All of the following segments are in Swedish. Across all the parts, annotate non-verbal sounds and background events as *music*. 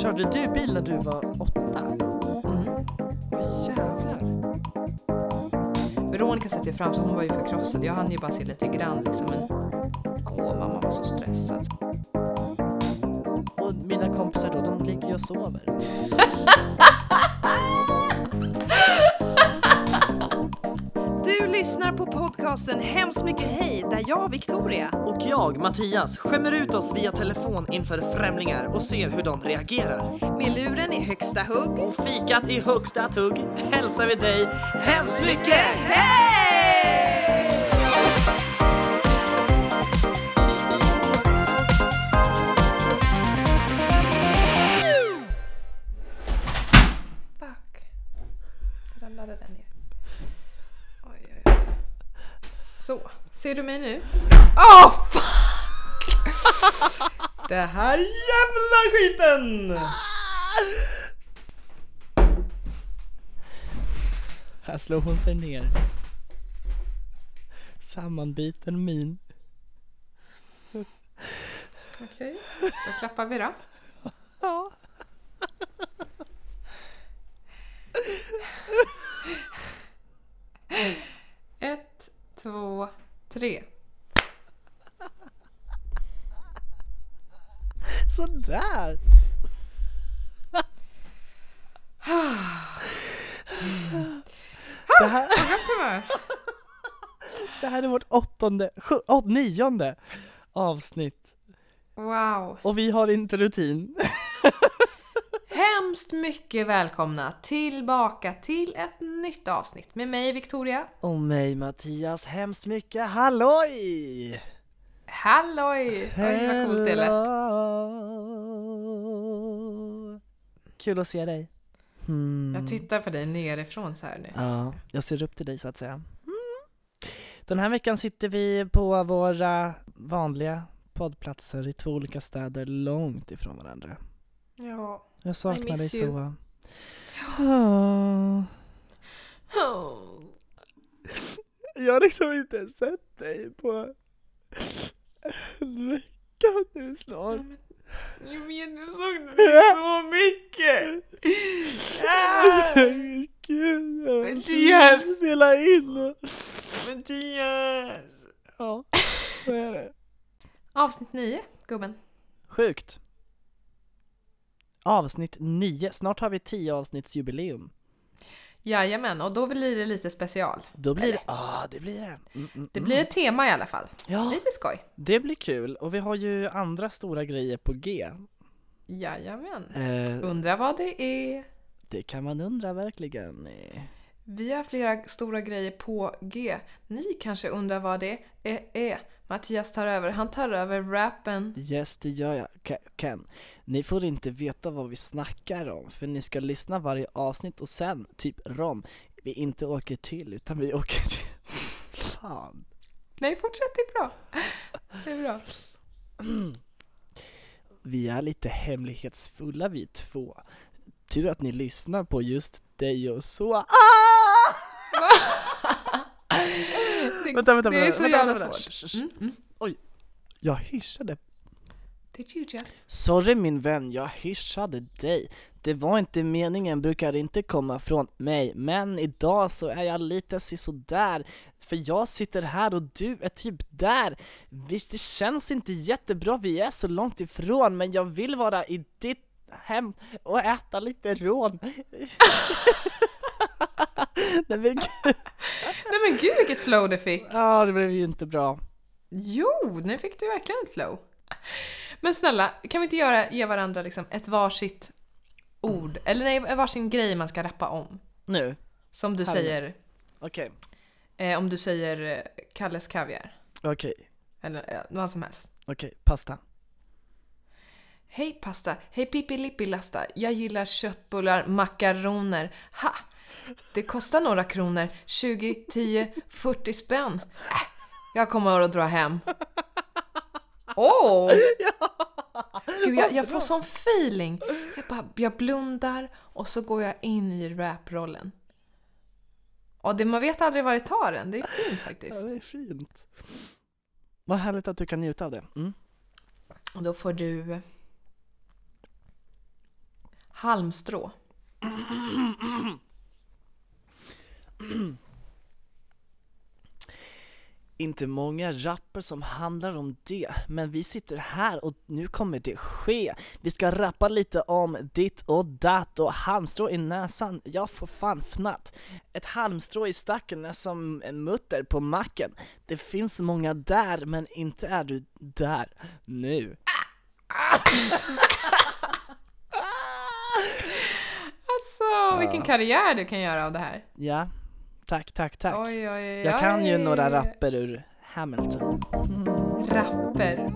Körde du bil när du var åtta? Mm. Åh jävlar. Veronica satt ju fram så hon var ju förkrossad. Jag hann ju bara se lite grann liksom men åh mamma var så stressad. Och mina kompisar då, de ligger ju och sover. *laughs* podcasten Hemskt mycket hej där jag, Victoria, Och jag, Mattias, skämmer ut oss via telefon inför främlingar och ser hur de reagerar. med luren i högsta hugg. Och fikat i högsta tugg hälsar vi dig hemskt mycket hej! Ser du mig nu? Åh fuck! Det här jävla skiten! Här slår hon sig ner. Sammanbiten min. Okej, då klappar vi då. Ja. Ett, två, tre. Sådär. Det här, det här är vårt åttonde, sju, åt, nionde avsnitt. Wow. Och vi har inte rutin. Hemskt mycket välkomna tillbaka till ett nytt avsnitt med mig Victoria. Och mig Mattias hemskt mycket halloj! Halloj! Oj vad coolt det lät. Kul att se dig. Hmm. Jag tittar på dig nerifrån så här nu. Ja, jag ser upp till dig så att säga. Mm. Den här veckan sitter vi på våra vanliga poddplatser i två olika städer långt ifrån varandra. Ja. Jag saknar dig you. så. Ja. *gasps* Jag har liksom inte sett dig på en vecka nu snart. Jag vet, jag saknar dig så mycket! Gud, jag Mattias! spela in. Mattias! Ja, så är det. Avsnitt 9, gubben. Sjukt. Avsnitt 9, snart har vi 10 avsnittsjubileum. Jajamän, och då blir det lite special. Då blir det, ah det blir det. Mm, mm, Det mm. blir ett tema i alla fall. Ja, Lite skoj. det blir kul och vi har ju andra stora grejer på G. Jajamän. Eh, Undrar vad det är. det kan man undra verkligen. Vi har flera stora grejer på G. Ni kanske undrar vad det är. Mattias tar över. Han tar över rappen. Yes, det gör jag. Ken, ni får inte veta vad vi snackar om för ni ska lyssna varje avsnitt och sen, typ rom, vi inte åker till utan vi åker till... Fan. Nej, fortsätt. Det är bra. Det är bra. Vi är lite hemlighetsfulla vi två. Tur att ni lyssnar på just dig och så. Ah! *laughs* Vänta, vänta, det är så jävla svårt. Mm, mm. Jag hyschade. Did you just? Sorry min vän, jag hyschade dig. Det var inte meningen, brukar inte komma från mig. Men idag så är jag lite sisådär. För jag sitter här och du är typ där. Visst, det känns inte jättebra, vi är så långt ifrån. Men jag vill vara i ditt hem och äta lite rån. *laughs* *laughs* *laughs* Nej men gud. Nej men gud vilket flow det fick! Ja, det blev ju inte bra. Jo, nu fick du verkligen ett flow. Men snälla, kan vi inte göra, ge varandra liksom ett varsitt ord, eller nej, varsin grej man ska rappa om? Nu, Som du Här. säger, okej, eh, om du säger eh, Kalles Kaviar. okej, Eller eh, vad som helst. okej, pasta. Hej pasta, hej Pippi Lasta. Jag gillar köttbullar, makaroner. Ha! Det kostar några kronor. 20, 10, 40 spänn. Äh, jag kommer att dra hem. Åh! Gud, jag, jag får sån feeling. Jag, bara, jag blundar och så går jag in i raprollen. Och det, man vet aldrig var det tar en. Det är fint Ja, faktiskt. det är fint. Vad härligt att du kan njuta av det. Mm. Och då får du... Halmstrå. *clears throat* Inte många rapper som handlar om det, men vi sitter här och nu kommer det ske. Vi ska rappa lite om ditt och datt och halmstrå i näsan, jag får fan fnatt. Ett halmstrå i stacken är som en mutter på macken. Det finns många där, men inte är du där nu. *laughs* Alltså, vilken karriär du kan göra av det här. Ja, tack, tack, tack. Oj, oj. Jag kan ju några rapper ur Hamilton. Rapper.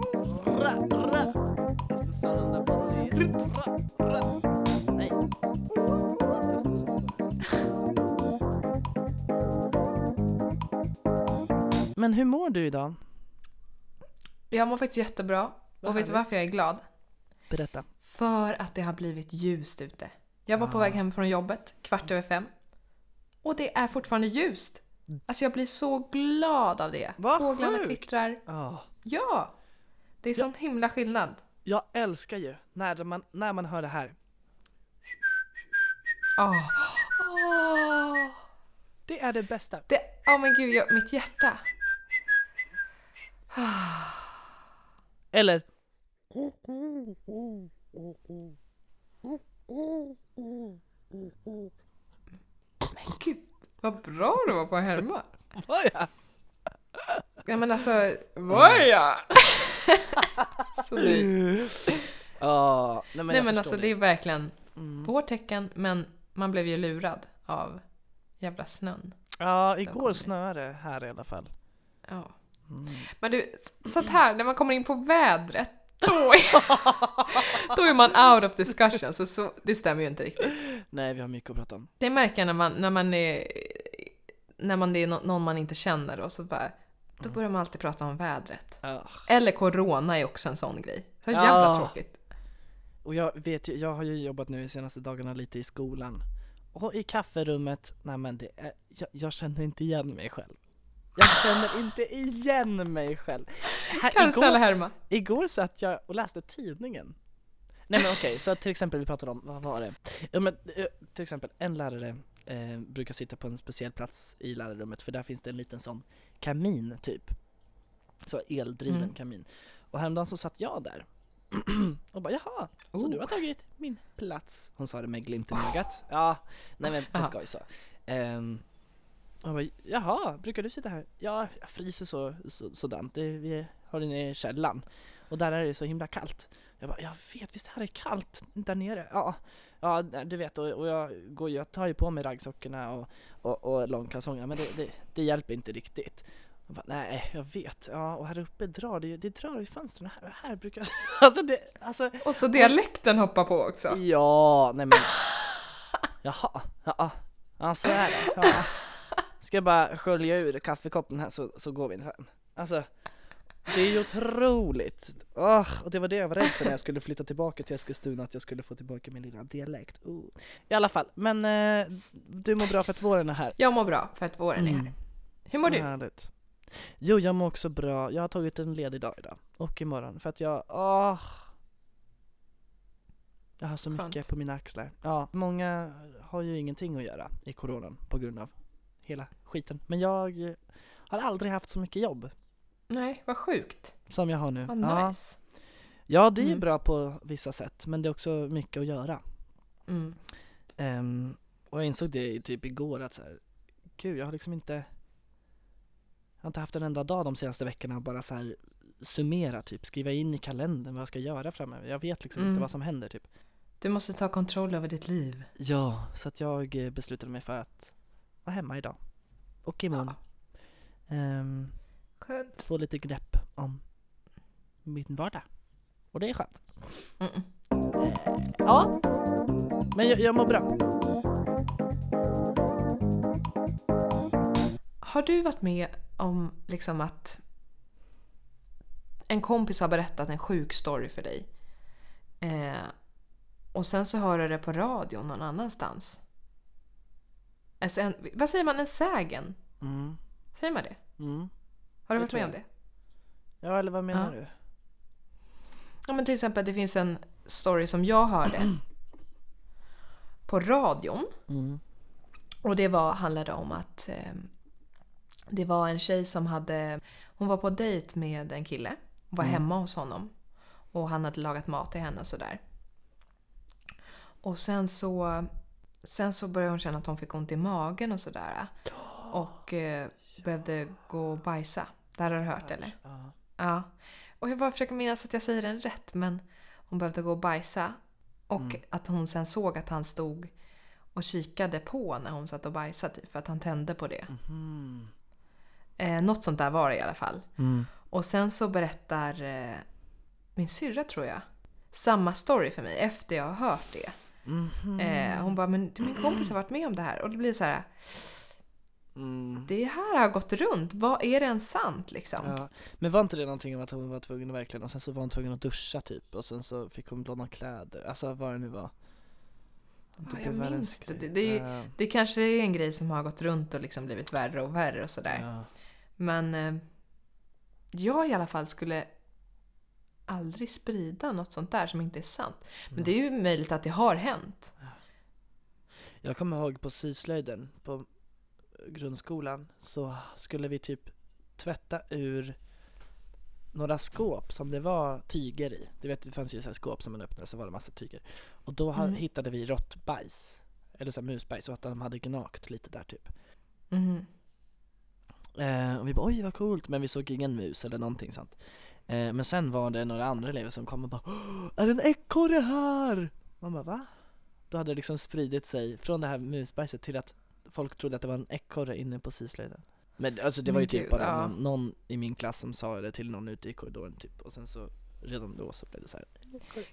Nej. Men hur mår du idag? Jag mår faktiskt jättebra. Vad och vet du varför jag är glad? Berätta. För att det har blivit ljust ute. Jag var på Ah. väg hem från jobbet, kvart över fem. Och det är fortfarande ljust. Alltså jag blir så glad av det. Vad Fåglarna sjukt. kvittrar. Ja. Ja! Det är sån himla skillnad. Jag älskar ju när man, när man hör det här. Åh. Åh. Det är det bästa. Det, oh men gud, jag, mitt hjärta. Eller gud, vad bra du var på att härma. vad ja. Ja men alltså, vad ja? *laughs* Så. Ja, nej men, Nej jag men alltså det dig. är verkligen Mm. vårt tecken, men man blev ju lurad av jävla snön. Ja, igår det. snöade det här i alla fall. Ja. Mm. Men du, sånt här, när man kommer in på vädret, då är, *laughs* då är man out of discussion, så, så det stämmer ju inte riktigt. Nej, vi har mycket att prata om. Det märker jag när man, när man är, när man är nå- någon man inte känner och så bara, då börjar man alltid prata om vädret. Ja. Eller corona är också en sån grej. Så jävla Ja. tråkigt. Och jag vet ju, jag har ju jobbat nu de senaste dagarna lite i skolan. Och i kafferummet, nej men det är, jag, jag känner inte igen mig själv. Jag känner inte igen mig själv. Här, Cancel igår, härma. igår satt jag och läste tidningen. Nej men okej, så till exempel vi pratade om, vad var det? Ja, men, eh, till exempel en lärare eh, brukar sitta på en speciell plats i lärarrummet för där finns det en liten sån kamin typ. Så eldriven Mm. kamin. Och häromdagen så satt jag där. *clears throat* och bara jaha, så Oh. du har tagit min plats? Hon sa det med glimten i ögat. Ja, nej men på skoj så. Um, jag bara, jaha, brukar du sitta här? Ja, jag fryser så, så, sådant. Det, vi har den i källaren. Och där är det så himla kallt. Jag bara, jag vet, visst här är kallt där nere? Ja, ja du vet, och, och jag, går, jag tar ju på mig raggsockorna och, och, och långkalsongerna, men det, det, det hjälper inte riktigt. Jag bara, nej, jag vet. Ja, och här uppe drar det ju, det drar i fönstren. Här, här brukar jag... *laughs* Alltså det, alltså... Och så dialekten hoppar på också. Ja, nej men... Jaha, ja, ja så är det. Ja. Ska jag bara skölja ur kaffekoppen här så, så går vi sen. Alltså, det är ju otroligt. Åh, och det var det jag var rädd för när jag skulle flytta tillbaka till Eskilstuna, att jag skulle få tillbaka min lilla dialekt. Oh. I alla fall, men eh, du mår bra för att våren är här. Jag mår bra för att våren är här. Hur mår du? Härligt. Jo, jag mår också bra. Jag har tagit en ledig dag idag. Och imorgon. För att jag, åh. Jag har så Skönt. mycket på mina axlar. Ja, många har ju ingenting att göra i coronan på grund av hela skiten. Men jag har aldrig haft så mycket jobb Nej, vad sjukt. som jag har nu. Vad Ja. nice. ja, det är Mm. bra på vissa sätt, men det är också mycket att göra. Mm. Ehm, och jag insåg det typ igår att så här, gud jag har liksom inte Jag har inte haft en enda dag de senaste veckorna och bara så här summera typ, skriva in i kalendern vad jag ska göra framöver. Jag vet liksom Mm. inte vad som händer typ. Du måste ta kontroll över ditt liv. Ja, så att jag eh, beslutade mig för att vara hemma idag. Och imorgon. Ehm, Skönt. få lite grepp om min vardag. Och det är skönt. Mm. Ja, men jag, jag mår bra. Har du varit med om liksom att en kompis har berättat en sjuk story för dig eh, och sen så hör du det på radion någon annanstans? En, vad säger man? En sägen? Mm. Säger man det? Mm. Har du Det varit med om jag. det? Ja, eller vad menar Ja. du? Ja men till exempel det finns en story som jag hörde. *clears throat* på radion. Mm. Och det var, handlade om att eh, det var en tjej som hade... Hon var på dejt med en kille. Hon var hemma hos honom. Och han hade lagat mat till henne och sådär. Och sen så, sen så började hon känna att hon fick ont i magen och sådär. Och eh, behövde gå och bajsa. Det här har du hört eller? Ja. Ja. Och jag bara försöker minnas att jag säger den rätt men hon behövde gå och bajsa. Och Mm. att hon sen såg att han stod och kikade på när hon satt och bajsade typ, för att han tände på det. Mhm. Eh, något sånt där var det i alla fall. Mm. Och sen så berättar eh, min syrra tror jag samma story för mig efter jag har hört det. Mhm. Eh, hon bara, men min kompis har varit med om det här. Och det blir så här, Mm. det här har gått runt. Vad är det ens sant liksom? Ja. Men var inte det någonting om att hon var tvungen att verkligen, och sen så var hon tvungen att duscha typ, och sen så fick hon låna kläder, alltså vad det nu var. Ja, Det jag minns det. Det- det är ju- Ja. Det kanske är en grej som har gått runt och liksom blivit värre och värre och sådär. Ja. Men eh, jag i alla fall skulle aldrig sprida något sånt där som inte är sant. Men det är ju möjligt att det har hänt. Jag kommer ihåg på syslöjden på grundskolan så skulle vi typ tvätta ur några skåp som det var tyger i. Du vet det fanns ju så skåp som man öppnade så var det massa tyger. Och då Mm. hittade vi råttbajs. Eller så här musbajs och att de hade gnagt lite där typ. Mhm. Eh, och vi bara oj vad coolt men vi såg ingen mus eller någonting sånt. Eh, men sen var det några andra elever som kom och bara "Åh, Är det en ekorre här? Man bara va? Då hade det liksom spridit sig från det här musbajset till att folk trodde att det var en ekorre inne på syslöjden. Men alltså det var ju typ bara ja. någon, någon i min klass som sa det till någon ute i korridoren typ och sen så redan då så blev det så här.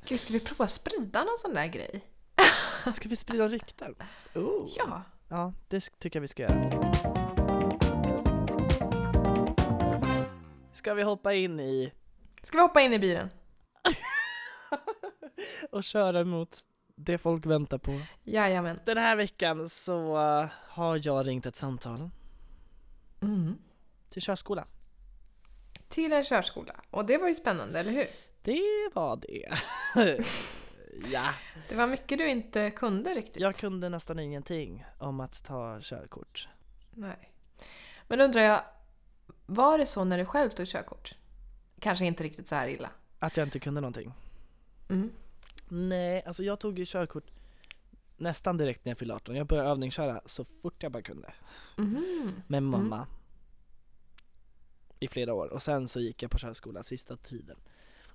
Gud, ska vi prova att sprida någon sån där grej? *laughs* Ska vi sprida rykten? Oh. Ja. Ja, det tycker jag vi ska göra. Ska vi hoppa in i Ska vi hoppa in i bilen? *laughs* och köra mot det folk väntar på. Jajamän. Den här veckan så uh, har jag ringt ett samtal Mm. till körskolan. Till en körskola. Och det var ju spännande, eller hur? Det var det. *laughs* ja, Det var mycket du inte kunde riktigt. jag kunde nästan ingenting om att ta körkort. Nej. Men då undrar jag, var det så när du själv tog körkort? Kanske inte riktigt så här illa. Att jag inte kunde någonting. Mm. Nej, alltså jag tog ju körkort nästan direkt när jag fyllde 18. Jag började övningsköra så fort jag bara kunde. Mhm. Med mamma. I flera år. Och sen så gick jag på körskola sista tiden.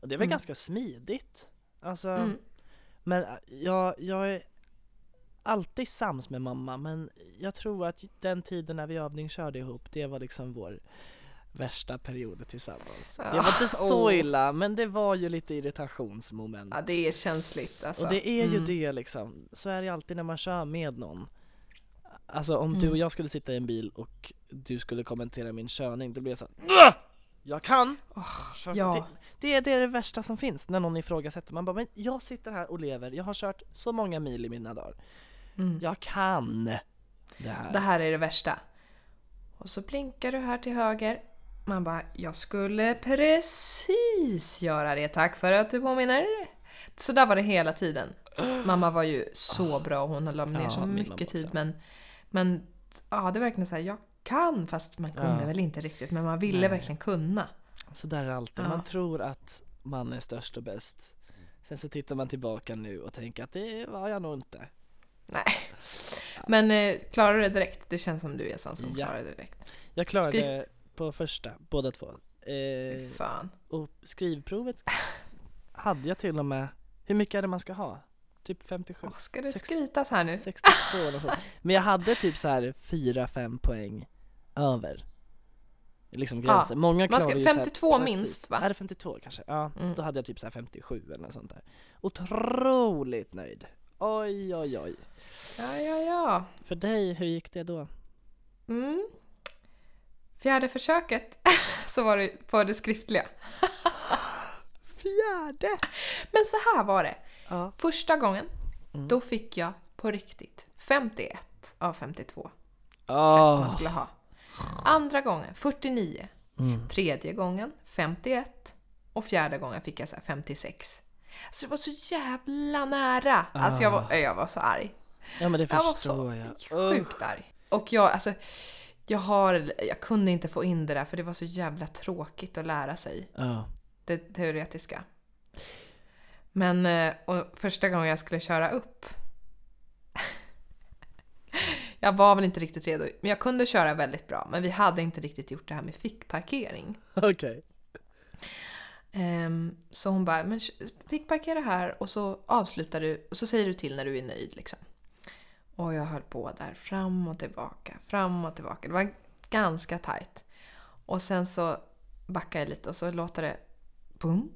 Och det var Mm. ganska smidigt. Alltså, Mm. men äh, jag, jag är alltid sams med mamma men jag tror att den tiden när vi övningskörde ihop, det var liksom vår värsta period tillsammans. Det var inte så åh. illa, men det var ju lite irritationsmoment. Ja, det är känsligt alltså. Och det är ju Mm. det liksom, så är det alltid när man kör med någon. Alltså om du Mm. och jag skulle sitta i en bil och du skulle kommentera min körning, då blir jag så här, "Ugh! Jag kan! För ja. det, det, är, det är det värsta som finns, när någon ifrågasätter. Man bara, men jag sitter här och lever, jag har kört så många mil i mina dagar. Mm. Jag kan det här. Det här är det värsta. Och så blinkar du här till höger. Man bara, jag skulle precis göra det. Tack för att du påminner. Så där var det hela tiden. Mamma var ju så bra och hon la ner Ja, så mycket tid. Men, men ja, det är verkligen så här, jag kan fast man kunde Ja. väl inte riktigt. Men man ville Nej. verkligen kunna. Så där är det alltid, Ja. man tror att man är störst och bäst. Sen så tittar man tillbaka nu och tänker att det var jag nog inte. Nej. Men eh, klarar du det direkt? Det känns som du är en sån som Ja. klarar det direkt. Jag klarade Skriv- på första, båda två. Eh, Fan. och skrivprovet hade jag till och med, hur mycket är det man ska ha? Typ 57? Åh, ska det Sex- skrytas här nu? 62 eller så. *laughs* Men jag hade typ så här 4-5 poäng över. Liksom Ja, gränsen. Många man ska- klarar ju så här 52 precis. minst, va? Är det 52 kanske? Ja, Mm. då hade jag typ så här 57 eller något sånt där. Otroligt nöjd. Oj oj oj. Ja, ja, ja. För dig, hur gick det då? Mm. Fjärde försöket *laughs* så var det på det skriftliga. *laughs* Fjärde! Men så här var det. Ja. Första gången, Mm. då fick jag på riktigt 51 av 52 Oh. man skulle ha. Andra gången 49. Mm. Tredje gången 51. Och fjärde gången fick jag så här 56. Alltså det var så jävla nära. Alltså jag var, jag var så arg. Ja men det Jag var förstår så jag. Sjukt arg. Och jag, alltså, jag, har, jag kunde inte få in det där för det var så jävla tråkigt att lära sig Ja. det teoretiska. Men eh, första gången jag skulle köra upp *laughs* Jag var väl inte riktigt redo, men jag kunde köra väldigt bra. Men vi hade inte riktigt gjort det här med fickparkering. Okej. Ehm, så hon bara, men fickparkera här och så avslutar du och så säger du till när du är nöjd liksom. Och jag höll på där fram och tillbaka, fram och tillbaka. Det var ganska tajt. Och sen så backar jag lite och så låter det bum.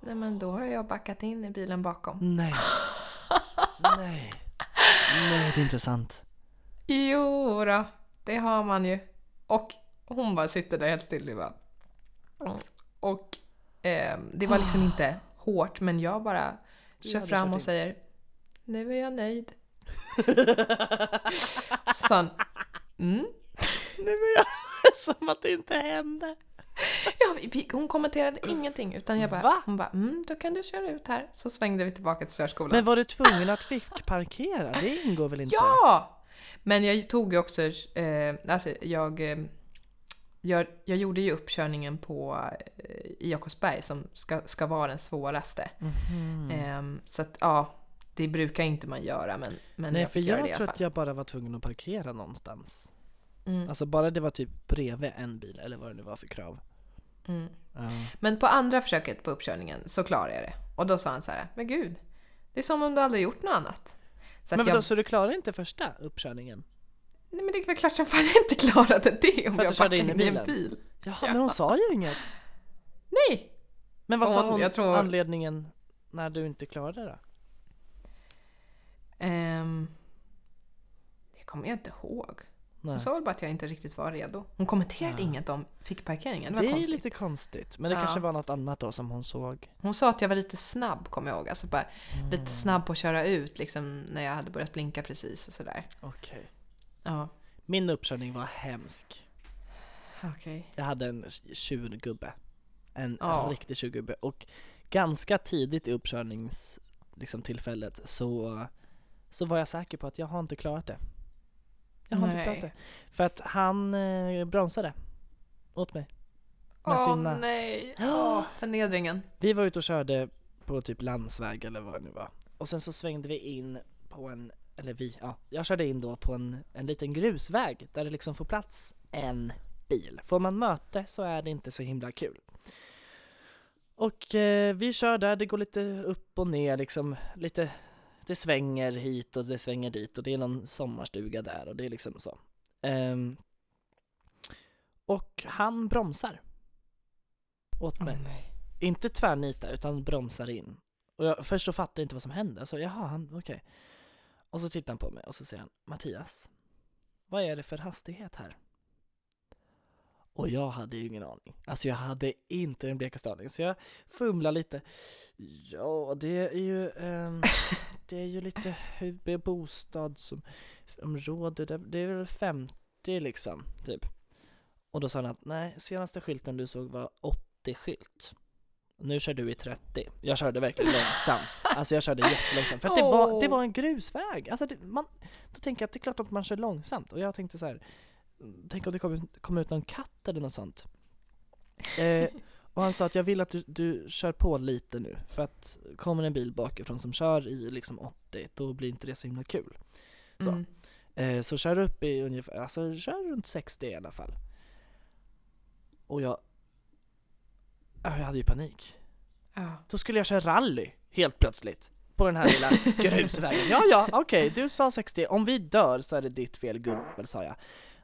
Nej men då har jag backat in i bilen bakom. Nej. Nej. Nej, det är inte sant. Jo då, det har man ju. Och hon bara sitter där helt still och bara... Och ehm, det var liksom inte hårt men jag bara kör fram och säger Nu är jag nöjd. *laughs* Så han, mm. Nej men jag... *laughs* Som att det inte hände. ja, vi- hon kommenterade ingenting utan jag bara, Va? hon bara mm, då kan du köra ut här. Så svängde vi tillbaka till körskolan. Men var du tvungen att fick parkera? Det ingår väl inte? Ja! Men jag tog ju också, eh, alltså jag, eh, jag, jag gjorde ju uppkörningen på eh, Jakobsberg som ska, ska vara den svåraste. Mhm. Ehm, så att ja, det brukar inte man göra men, men Nej jag för jag tror att jag bara var tvungen att parkera någonstans. Mm, Alltså bara det var typ bredvid en bil eller vad det nu var för krav. mm. Ja. Men på andra försöket på uppkörningen så klarade jag det. Och då sa han så här, men gud, det är som om du aldrig gjort något annat. Så Men vadå, jag, så du klarade inte första uppkörningen? nej men det är väl klart som fan jag inte klarade det om För jag backade in i i en bilen? bil. Jaha, Ja. men hon sa ju inget. Nej! Men vad sa Hon- hon jag tror- anledningen när du inte klarade det? Um, det kommer jag inte ihåg. Nej. Hon sa väl bara att jag inte riktigt var redo. Hon kommenterade Ja. inget om fickparkeringen. Det Det var är konstigt. lite konstigt, men det Ja. kanske var något annat då som hon såg. Hon sa att jag var lite snabb, kommer jag ihåg. Alltså bara Mm. lite snabb på att köra ut liksom när jag hade börjat blinka precis och sådär. Okej. Ja, Min uppkörning var hemsk. okej. Jag hade en tjurgubbe. En, Ja. en riktig tjurgubbe. Och ganska tidigt i uppkörnings liksom, så, så var jag säker på att jag har inte klarat det. Jag har inte Nej. klarat det. För att han eh, bromsade åt mig. Med Åh sina... nej! *gasps* Åh, förnedringen. Vi var ute och körde på typ landsväg eller vad det nu var. Och sen så svängde vi in på en, eller vi, ja, jag körde in då på en, en liten grusväg där det liksom får plats en bil. Får man möte så är det inte så himla kul. Och eh, vi kör där, det går lite upp och ner liksom, lite, det svänger hit och det svänger dit och det är någon sommarstuga där och det är liksom så. Ehm, och han bromsar. Åt mig. nej. Inte tvärnitar utan bromsar in. Och jag, först så fattade jag inte vad som hände, så jaha, han, okej. Och så tittar han på mig och så säger han, Mattias, vad är det för hastighet här? Och jag hade ju ingen aning. Alltså jag hade inte den blekaste aning. Så jag fumlar lite. Ja, det är ju, ehm, *laughs* det är ju lite bostadsområde, det är väl 50 liksom, typ. Och då sa han att nej, senaste skylten du såg var 80-skylt. Nu kör du i 30. Jag körde verkligen långsamt. *laughs* Alltså jag körde jättelångsamt. För att det, var, det var en grusväg. Alltså det, man, då tänker jag att det är klart att man kör långsamt. Och jag tänkte så här. Tänk om det kommer kom ut någon katt eller något sånt. Eh, och han sa att jag vill att du, du kör på lite nu. För att kommer en bil bakifrån som kör i liksom 80, då blir inte det så himla kul. Så. Mm. Eh, så kör upp i ungefär, alltså kör runt 60 i alla fall. Och jag, ja, jag hade ju panik. Ja. Då skulle jag köra rally helt plötsligt. På den här lilla *laughs* grusvägen. Ja, ja, okej, du sa 60. Om vi dör så är det ditt fel gubbel, sa jag.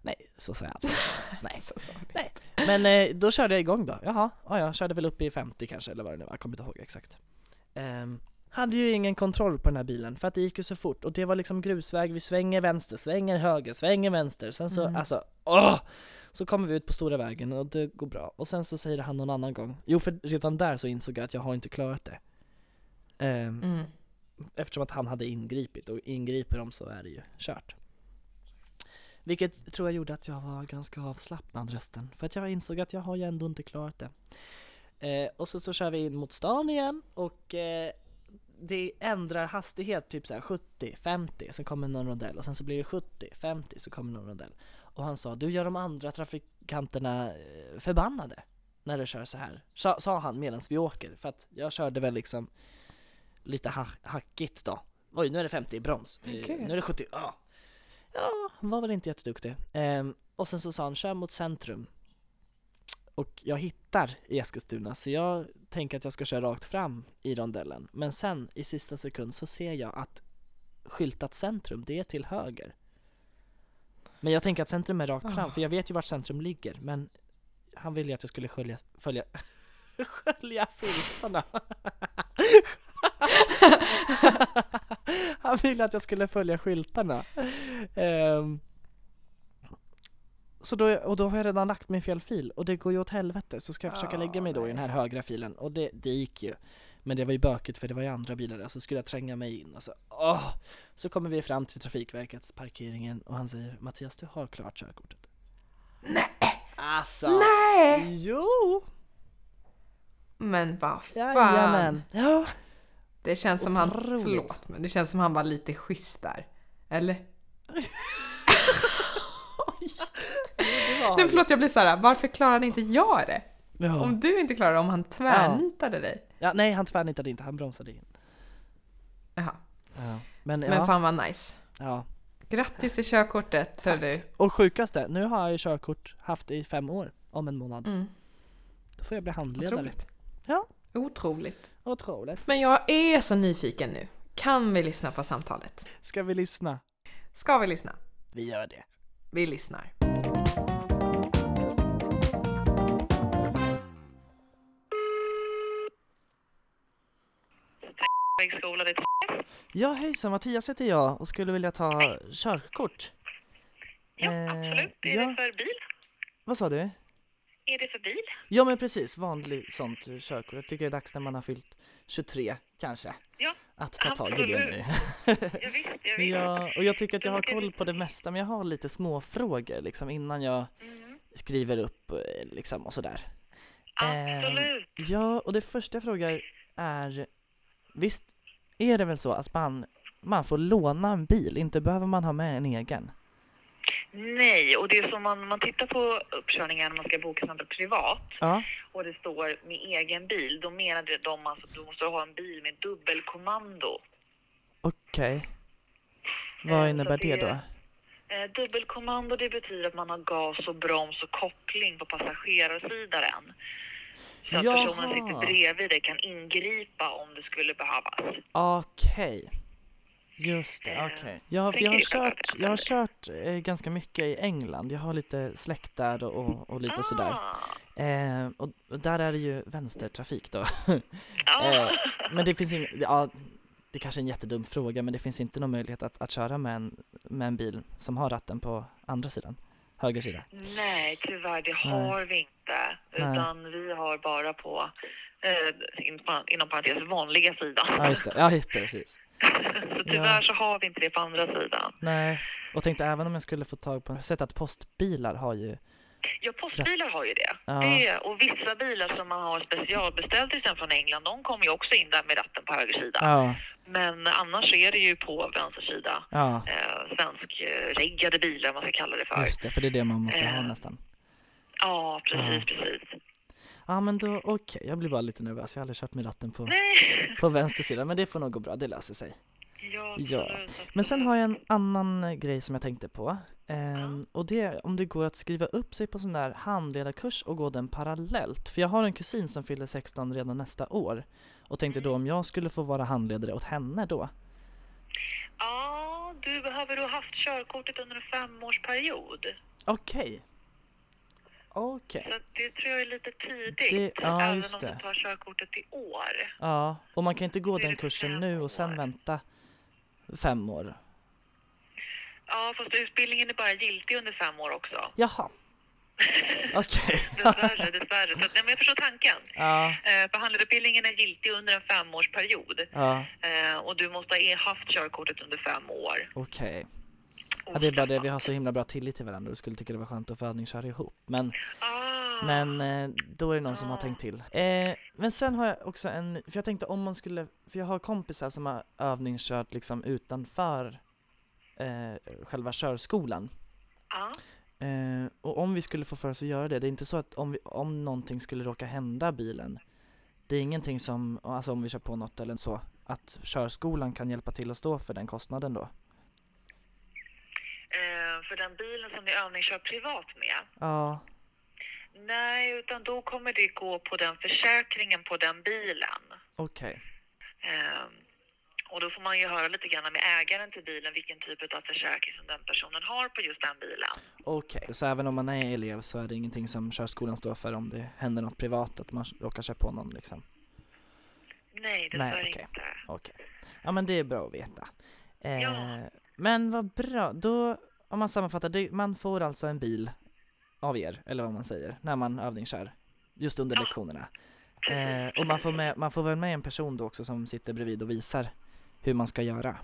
Nej, så sa jag absolut. *laughs* Nej. Så sorry. Nej. Men eh, då körde jag igång då. Jaha, ja, jag körde väl upp i 50 kanske, eller vad det nu var. Jag kommer inte ihåg exakt. Ehm, hade ju ingen kontroll på den här bilen, för att det gick ju så fort. Och det var liksom grusväg, vi svänger vänster, svänger höger, svänger vänster. Sen så, Mm. alltså, åh! Så kommer vi ut på stora vägen och det går bra. Och sen så säger han någon annan gång. Jo, för redan där så insåg jag att jag har inte klarat det. Ehm, Mm. Eftersom att han hade ingripit och ingriper de så är det ju kört. Vilket tror jag gjorde att jag var ganska avslappnad resten. För att jag insåg att jag har ju ändå inte klarat det. Eh, och så, så kör vi in mot stan igen och eh, det ändrar hastighet typ såhär 70, 50, sen kommer någon rondell och sen så blir det 70, 50, så kommer någon rondell. Och han sa, du gör de andra trafikanterna eh, förbannade när du kör så här. Sa, sa han medan vi åker, för att jag körde väl liksom lite ha hackigt då. Oj, nu är det 50 i broms. Eh, Okej. Nu är det 70, ja. Ja, han var väl inte jätteduktig. Ehm, och sen så sa han, kör mot centrum. Och jag hittar i Eskilstuna, så jag tänker att jag ska köra rakt fram i rondellen. Men sen i sista sekund så ser jag att skyltat centrum, det är till höger. Men jag tänker att centrum är rakt fram, för jag vet ju vart centrum ligger. Men han ville ju att jag skulle skölja, följa, *laughs* skölja filtarna. *laughs* *laughs* han ville att jag skulle följa skyltarna. Ehm, så då, och då har jag redan lagt mig i fel fil och det går ju åt helvete så ska jag försöka lägga mig då i den här högra filen och det, det gick ju. Men det var ju bökigt för det var ju andra bilar där så skulle jag tränga mig in och så åh! Så kommer vi fram till Trafikverkets parkeringen och han säger Mattias du har klart körkortet. Nej! Alltså! Nej! Jo! Men vad fan. Jajamän! Ja! Det känns som han, förlåt, men det känns som han var lite schysst där. Eller? *laughs* Nej förlåt, jag blir så här. varför klarade inte jag det? Ja. Om du inte klarade det, om han tvärnitade dig? ja, nej han tvärnitade inte, han bromsade in. Jaha. Ja. Men, Men ja, fan vad nice. ja. Grattis till körkortet, hör du. Och sjukaste, nu har jag ju körkort haft i fem år, om en månad. Mm. Då får jag bli handledare. Otroligt. Ja. Otroligt. Otroligt. Men jag är så nyfiken nu. Kan vi lyssna på samtalet? Ska vi lyssna? Ska vi lyssna? Vi gör det. Vi lyssnar. Det Ja hejsan, Mattias heter jag och skulle vilja ta körkort. Ja, Eh, absolut. Är ja. det för bil? Vad sa du? Är det för bil? Ja men precis, vanligt sånt körkort. Jag tycker det är dags när man har fyllt 23 kanske. Ja, Att ta tag i det nu. jag visst, jag visst. *laughs* ja, och jag tycker att jag har koll på det mesta men jag har lite små frågor liksom innan jag Mm, skriver upp eh, liksom och sådär. Ehm, absolut. Ja, och det första jag frågar är Visst är det väl så att man, man får låna en bil, inte behöver man ha med en egen? Nej, och det är som man, man tittar på uppkörningar när man ska boka sånt privat Ja, och det står med egen bil, då menar det de alltså du måste ha en bil med dubbelkommando. okej. Vad Eh, innebär så det det- då? Eh, dubbelkommando det betyder att man har gas och broms och koppling på passagerarsidan. Så att personen Jaha. sitter bredvid dig kan ingripa om det skulle behövas. Okej. Just det, Eh, okej. Ja, för jag har kört, jag har kört eh, ganska mycket i England. Jag har lite släkt där och, och, och lite sådär. Ah, Eh, och, och där är det ju vänstertrafik då. *laughs* ah. Eh, men det finns ingen, ja, det kanske är en jättedum fråga, men det finns inte någon möjlighet att, att köra med en, med en bil som har ratten på andra sidan, höger sida. Nej, tyvärr, det Nej. har vi inte. Nej. Utan vi har bara på, eh, in, inom parentes, vanliga sidan. Ja, just det, ja precis. *laughs* så tyvärr så har vi inte det på andra sidan. Nej, och tänkte även om jag skulle få tag på, jag har sett att postbilar har ju, Ja, postbilar har ju det. Ja. det. Och vissa bilar som man har specialbeställt till exempel från England, de kommer ju också in där med ratten på höger sida. ja, Men annars är det ju på vänster sida. ja, Eh, svensk eh, reggade bilar, man ska kalla det för. just det, för det är det man måste ha Eh. nästan. Ja, precis, Ja. precis. Ja men då, okej, jag blir bara lite nervös, jag har aldrig kört med ratten på, Nej. *laughs* på vänster sida, men det får nog gå bra, det löser sig. Ja, Ja. Men sen har jag en annan eh, grej som jag tänkte på. Ehm, och det är om det går att skriva upp sig på sån där handledarkurs och gå den parallellt. För jag har en kusin som fyller 16 redan nästa år. Och tänkte då om jag skulle få vara handledare åt henne då. Ja, du behöver ha haft körkortet under en femårsperiod. Okej. Okej. Så att det tror jag är lite tidigt. Det- ja, även just om det. du tar körkortet i år. Ja, och man kan inte gå den kursen nu och sen år. vänta fem år. Ja, fast utbildningen är bara giltig under fem år också. Jaha. *laughs* Okej. Dessvärre, dessvärre. Så nej, men jag förstår tanken. ja, Eh, handledarutbildningen är giltig under en femårsperiod. ja, Eh, och du måste ha haft körkortet under fem år. okej. Ja, det är bara det, vi har så himla bra tillit till varandra och skulle tycka det var skönt att få övningsköra ihop. Men Ah, Men eh, då är det någon som har Ja. tänkt till. Eh, men sen har jag också en, för jag tänkte om man skulle, för jag har kompisar som har övningskört liksom utanför eh, själva körskolan. Ja. Eh, och om vi skulle få för oss att göra det, det är inte så att om, vi, om någonting skulle råka hända bilen, det är ingenting som, alltså om vi kör på något eller så, att körskolan kan hjälpa till att stå för den kostnaden då? För den bilen som ni övningskör privat med? Ja, Nej, utan då kommer det gå på den försäkringen på den bilen. okej. Eh, och då får man ju höra lite grann med ägaren till bilen vilken typ av försäkring som den personen har på just den bilen. Okej, så även om man är elev så är det ingenting som körskolan står för om det händer något privat, att man råkar köra på någon liksom? Nej, Nej, dessvärre okej. inte. Okej. Ja men det är bra att veta. Eh, Ja. Men vad bra, då om man sammanfattar, det, man får alltså en bil av er, eller vad man säger, när man övningskör. Just under Ja. lektionerna. Eh, och man får, med, man får väl med en person då också som sitter bredvid och visar hur man ska göra.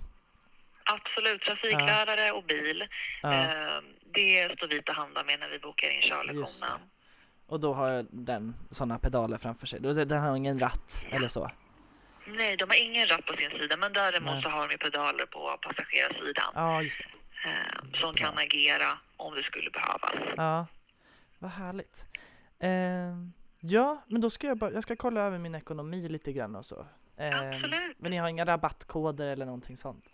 Absolut, trafiklärare och bil. Ja, Eh, det står vi till handa med när vi bokar in körlektionen. Och då har den sådana pedaler framför sig. Den har ingen ratt eller så? Nej, de har ingen ratt på sin sida, men däremot Nej. så har de pedaler på passagerarsidan Ja, just det. Eh, som Bra. kan agera om det skulle behövas. Ja, vad härligt. Eh, ja, men då ska jag bara, jag ska kolla över min ekonomi lite grann och så. Eh, Absolut. Men ni har inga rabattkoder eller någonting sånt?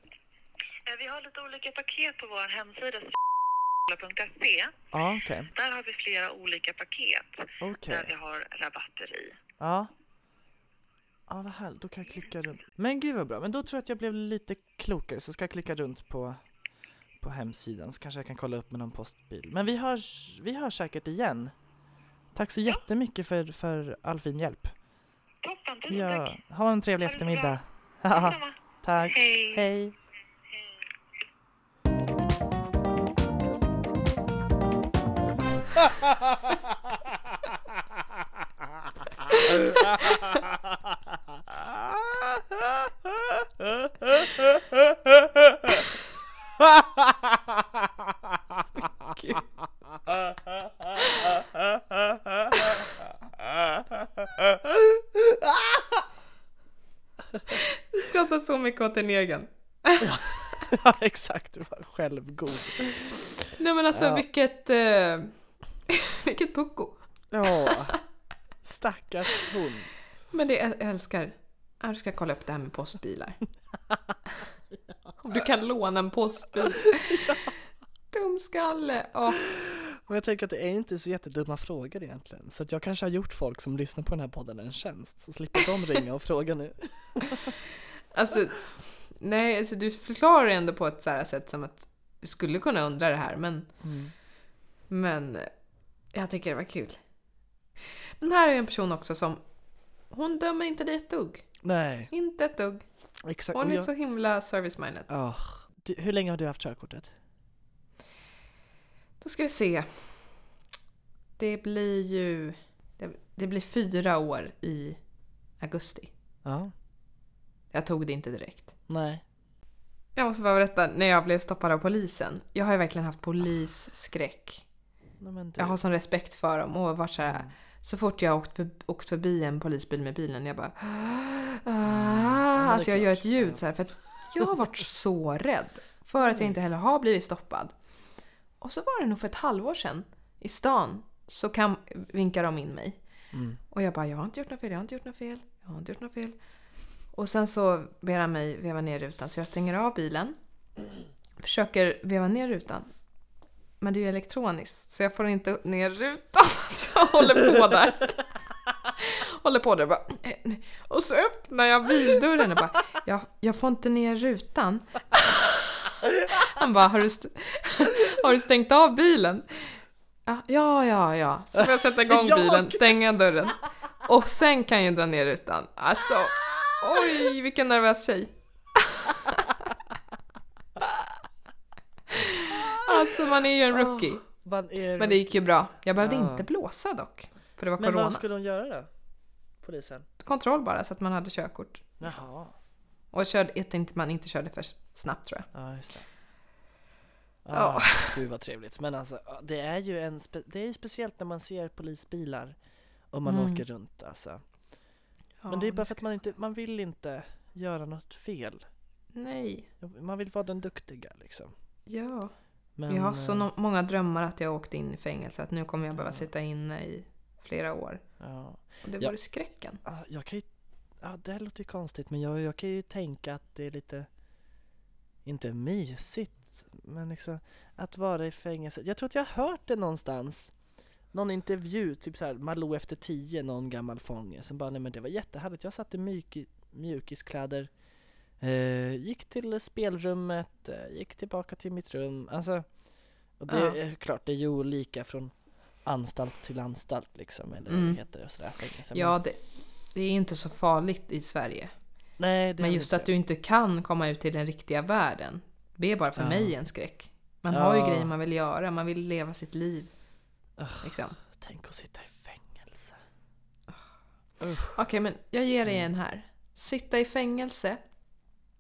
Eh, vi har lite olika paket på vår hemsida skola.se. Ja, okej. Där har vi flera olika paket Okej. där vi har rabatter i. Ja. Ja, vad härligt. Då kan jag klicka runt. Men gud vad bra. Men då tror jag att jag blev lite klokare. Så ska jag klicka runt på, på hemsidan. Så kanske jag kan kolla upp med någon postbil. Men vi hörs, vi hörs säkert igen. Tack så jättemycket för, för all fin hjälp. Toppen, tusen Ja, tack. ha en trevlig Ha eftermiddag. *laughs* Tack. Hej. Hej. *laughs* *laughs* Du skrattar så mycket åt din egen. ja, *laughs* exakt. Du var självgod. Nej men alltså Ja. vilket... Eh, *laughs* vilket pucko. Ja, stackars hon. Men det jag älskar. Ja, Du ska kolla upp det här med postbilar. *laughs* Om du kan låna en postbil. Dumskalle. Åh. Och jag tänker att det är inte så jättedumma frågor egentligen. Så att jag kanske har gjort folk som lyssnar på den här podden en tjänst. Så slipper de ringa och fråga nu. *laughs* Alltså, nej, alltså du förklarar ändå på ett så här sätt som att du skulle kunna undra det här, men, Mm. men jag tycker det var kul. Men här är en person också som, hon dömer inte dig ett dugg. Nej, Inte ett dugg. Exakt. Hon är jag- så himla service-minded. Ah, du, hur länge har du haft körkortet? Då ska vi se. Det blir ju, det, det blir fyra år i augusti. Ja. Jag tog det inte direkt. Nej. Jag måste bara berätta, när jag blev stoppad av polisen. Jag har ju verkligen haft polisskräck. Nej. Jag har sån respekt för dem och varit så här, så fort jag åkt, för, åkt förbi en polisbil med bilen, jag bara... det Ah, alltså jag gör ett ljud så här, för att jag har varit så rädd. För att jag inte heller har blivit stoppad. Och så var det nog för ett halvår sedan i stan så kam, vinkar de in mig. Mm. Och jag bara, jag har inte gjort något fel, jag har inte gjort något fel, jag har inte gjort något fel. Och sen så ber han mig veva ner rutan så jag stänger av bilen. Försöker veva ner rutan. Men det är ju elektroniskt så jag får inte ner rutan. *laughs* Så jag håller på där. *laughs* *laughs* Håller på där och bara... eh, Och så öppnar jag bildörren och bara, jag, jag får inte ner rutan. *laughs* Han bara, har du, *laughs* har du stängt av bilen? Ja, ja, ja. ja. Så får jag sätta igång bilen, stänga dörren. Och sen kan jag dra ner rutan. Alltså, oj, vilken nervös tjej. Alltså, man är ju en rookie. Är Men det gick ju bra. Jag behövde Ja. inte blåsa dock. För det var Men corona. vad skulle de göra då? Polisen? Kontroll bara så att man hade körkort. Jaha. Och körde, att inte, man inte körde för snabbt tror jag. Ja, just det. Ah, *laughs* Gud vad trevligt. Men alltså, ja, det är ju en det är ju speciellt när man ser polisbilar och man Mm. åker runt alltså. Ja, Men det är bara för att man inte, man vill inte göra något fel. Nej, Man vill vara den duktiga liksom. ja. Men, jag har så eh, många drömmar att jag åkte in i fängelse, att nu kommer jag behöva Ja. sitta inne i flera år. Ja. Och det var ju skräcken. Ja, jag kan ju, ja det här låter ju konstigt men jag, jag kan ju tänka att det är lite, inte mysigt, men liksom att vara i fängelse. Jag tror att jag har hört det någonstans. Någon intervju, typ såhär Malou efter tio, någon gammal fånge som bara nej men det var jättehärligt, jag satt i mjuk, mjukiskläder, eh, gick till spelrummet, eh, gick tillbaka till mitt rum, alltså och det Ja. är klart, det är ju olika från anstalt till anstalt liksom, eller vad Mm. det heter och sådär. men- Ja, det, det är inte så farligt i Sverige. Nej, Men just att du inte kan komma ut till den riktiga världen. Det är bara för Ja. mig en skräck. Man har ju Ja. grejer man vill göra, man vill leva sitt liv. Ah. Liksom. Tänk att sitta i fängelse. Okej, men jag ger dig en här. Sitta i fängelse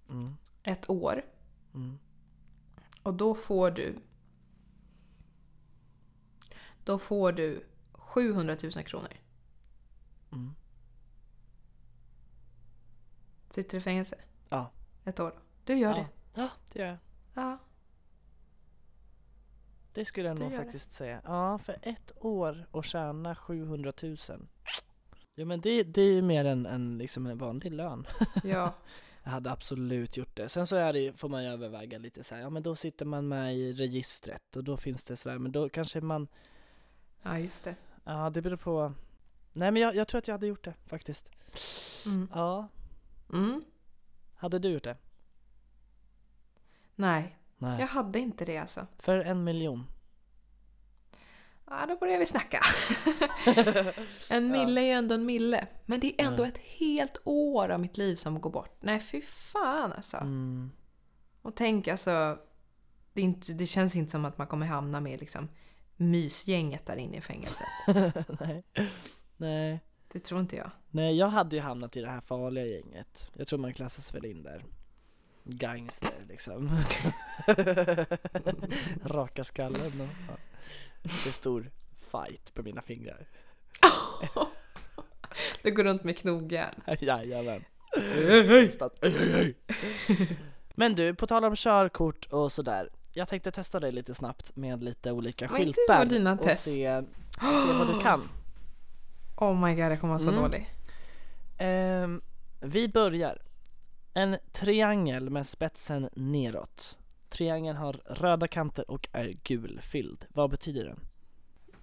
Mm. ett år Mm. och då får du då får du 700 000 kronor. Mm. Sitter du i fängelse Ja. ett år? Du gör ja. det? Ja, det gör jag. Ja. Det skulle jag Du nog gör det. faktiskt säga. Ja, för ett år och tjäna 700 000. Jo men det, det är ju mer än, än liksom en vanlig lön. *laughs* Ja. Jag hade absolut gjort det. Sen så är det, får man ju överväga lite så här, ja men då sitter man med i registret och då finns det sådär, men då kanske man, ja, just det. ja det beror på. Nej men jag, jag tror att jag hade gjort det faktiskt. Mm. Ja, Mm. hade du gjort det? Nej, Nej. jag hade inte det alltså. För en miljon. Ja, då börjar vi snacka. *laughs* en mille är ju ändå en mille. Men det är ändå Ja. ett helt år av mitt liv som går bort. Nej, fy fan alltså. Mm. Och tänk alltså, det, inte, det känns inte som att man kommer hamna med liksom mysgänget där inne i fängelset. *laughs* Nej. Nej. Det tror inte jag. Nej, jag hade ju hamnat i det här farliga gänget. Jag tror man klassas väl in där. Gangster liksom. *laughs* Raka skallen och ja. Det stor fight på mina fingrar. *laughs* Du går runt med knogjärn. Jajamän. Men du, på tal om körkort och sådär. Jag tänkte testa dig lite snabbt med lite olika Men det skyltar var dina och test. se, se vad du *gasps* kan. Oh my god, jag kommer vara så Mm. dålig. Ehm, vi börjar. En triangel med spetsen neråt. Triangeln har röda kanter och är gulfylld. Vad betyder den?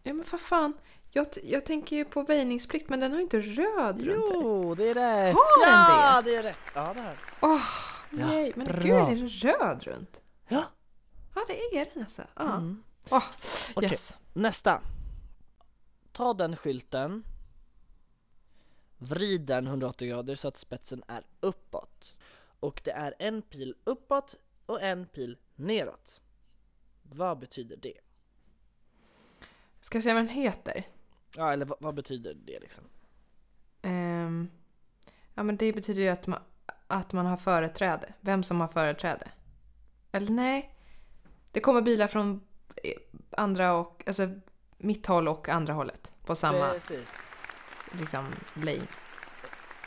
Ja men vad fan. Jag, jag tänker ju på väjningsplikt men den har ju inte röd runt sig. Jo, det är rätt! Har den ja, det? det är rätt! Ja, det. Åh, Ja, nej. Men bra. gud, är den röd runt? Ja. Ja, det är den alltså. Ja. Mm. Åh, Okej. yes. Nästa. Ta den skylten. Vrid den 180 grader så att spetsen är uppåt. Och det är en pil uppåt och en pil neråt. Vad betyder det? Ska jag säga vad den heter? Ja, eller vad, vad betyder det liksom? Ehm, ja, men det betyder ju att man, att man har företräde. Vem som har företräde. Eller nej. Det kommer bilar från eh, andra och, alltså mitt håll och andra hållet. På samma Precis. liksom lane.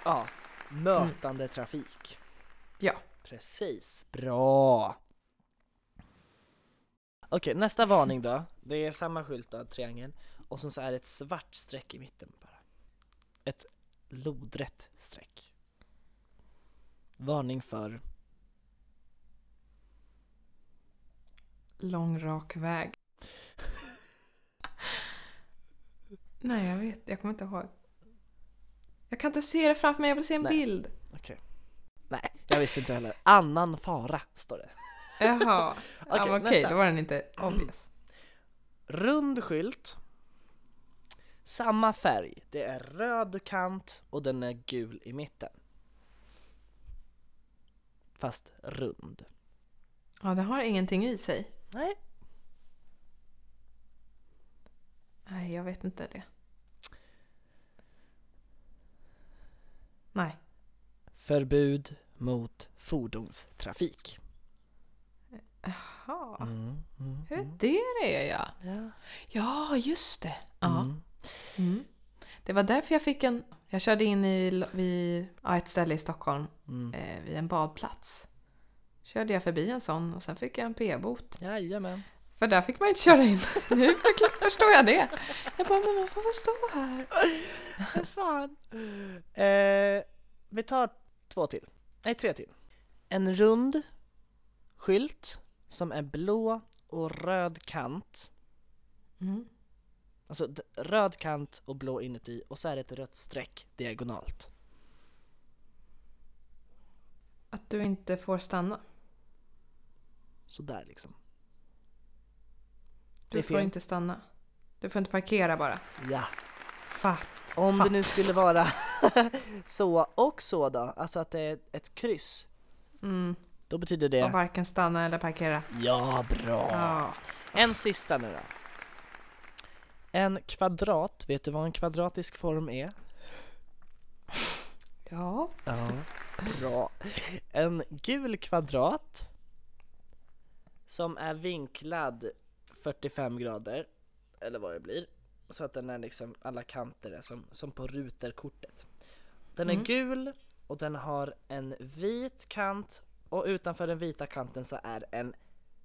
Ja, mötande trafik. Ja. Precis. Bra! Okej, nästa varning då. Det är samma skylt då, triangel. Och sen så är det ett svart streck i mitten bara. Ett lodrätt streck. Varning för... Lång rak väg. Nej, jag vet. Jag kommer inte ihåg. Jag kan inte se det framför mig. Jag vill se en Nej. bild. Okej. Nej, jag visste inte heller. Annan fara, står det. Jaha. ja, *laughs* Okej, men okej, nästa. då var den inte obvious. Rund skylt. Samma färg. Det är röd kant och den är gul i mitten. Fast rund. Ja, den har ingenting i sig. Nej. Nej, jag vet inte det. Nej. Förbud mot fordonstrafik. Jaha, Mm, mm, är det mm. det det är ja? Ja. Ja, just det. Ja. Mm. Mm. Det var därför jag fick en... Jag körde in i, vid ja, ett ställe i Stockholm Mm. eh, vid en badplats. Körde jag förbi en sån och sen fick jag en p-bot. Jajamän. För där fick man inte köra in. *laughs* Nu förstår jag det. Jag bara, men man får väl stå här. Fan. Eh, vi tar två till. Nej, tre till. En rund skylt som är blå och röd kant. Mm. Alltså röd kant och blå inuti och så är det ett rött streck diagonalt. Att du inte får stanna. Så där liksom. Du får inte stanna. Du får inte parkera bara. Ja. Fatt. Om fatt. det nu skulle vara *laughs* så och så då, alltså att det är ett kryss. Mm. Då betyder Och det varken stanna eller parkera. ja, bra. Ja. En sista nu då. En kvadrat, vet du vad en kvadratisk form är? Ja. Ja, bra. En gul kvadrat som är vinklad 45 grader, eller vad det blir, så att den är liksom, alla kanter är som, som på ruterkortet. Den är Mm. gul och den har en vit kant och utanför den vita kanten så är en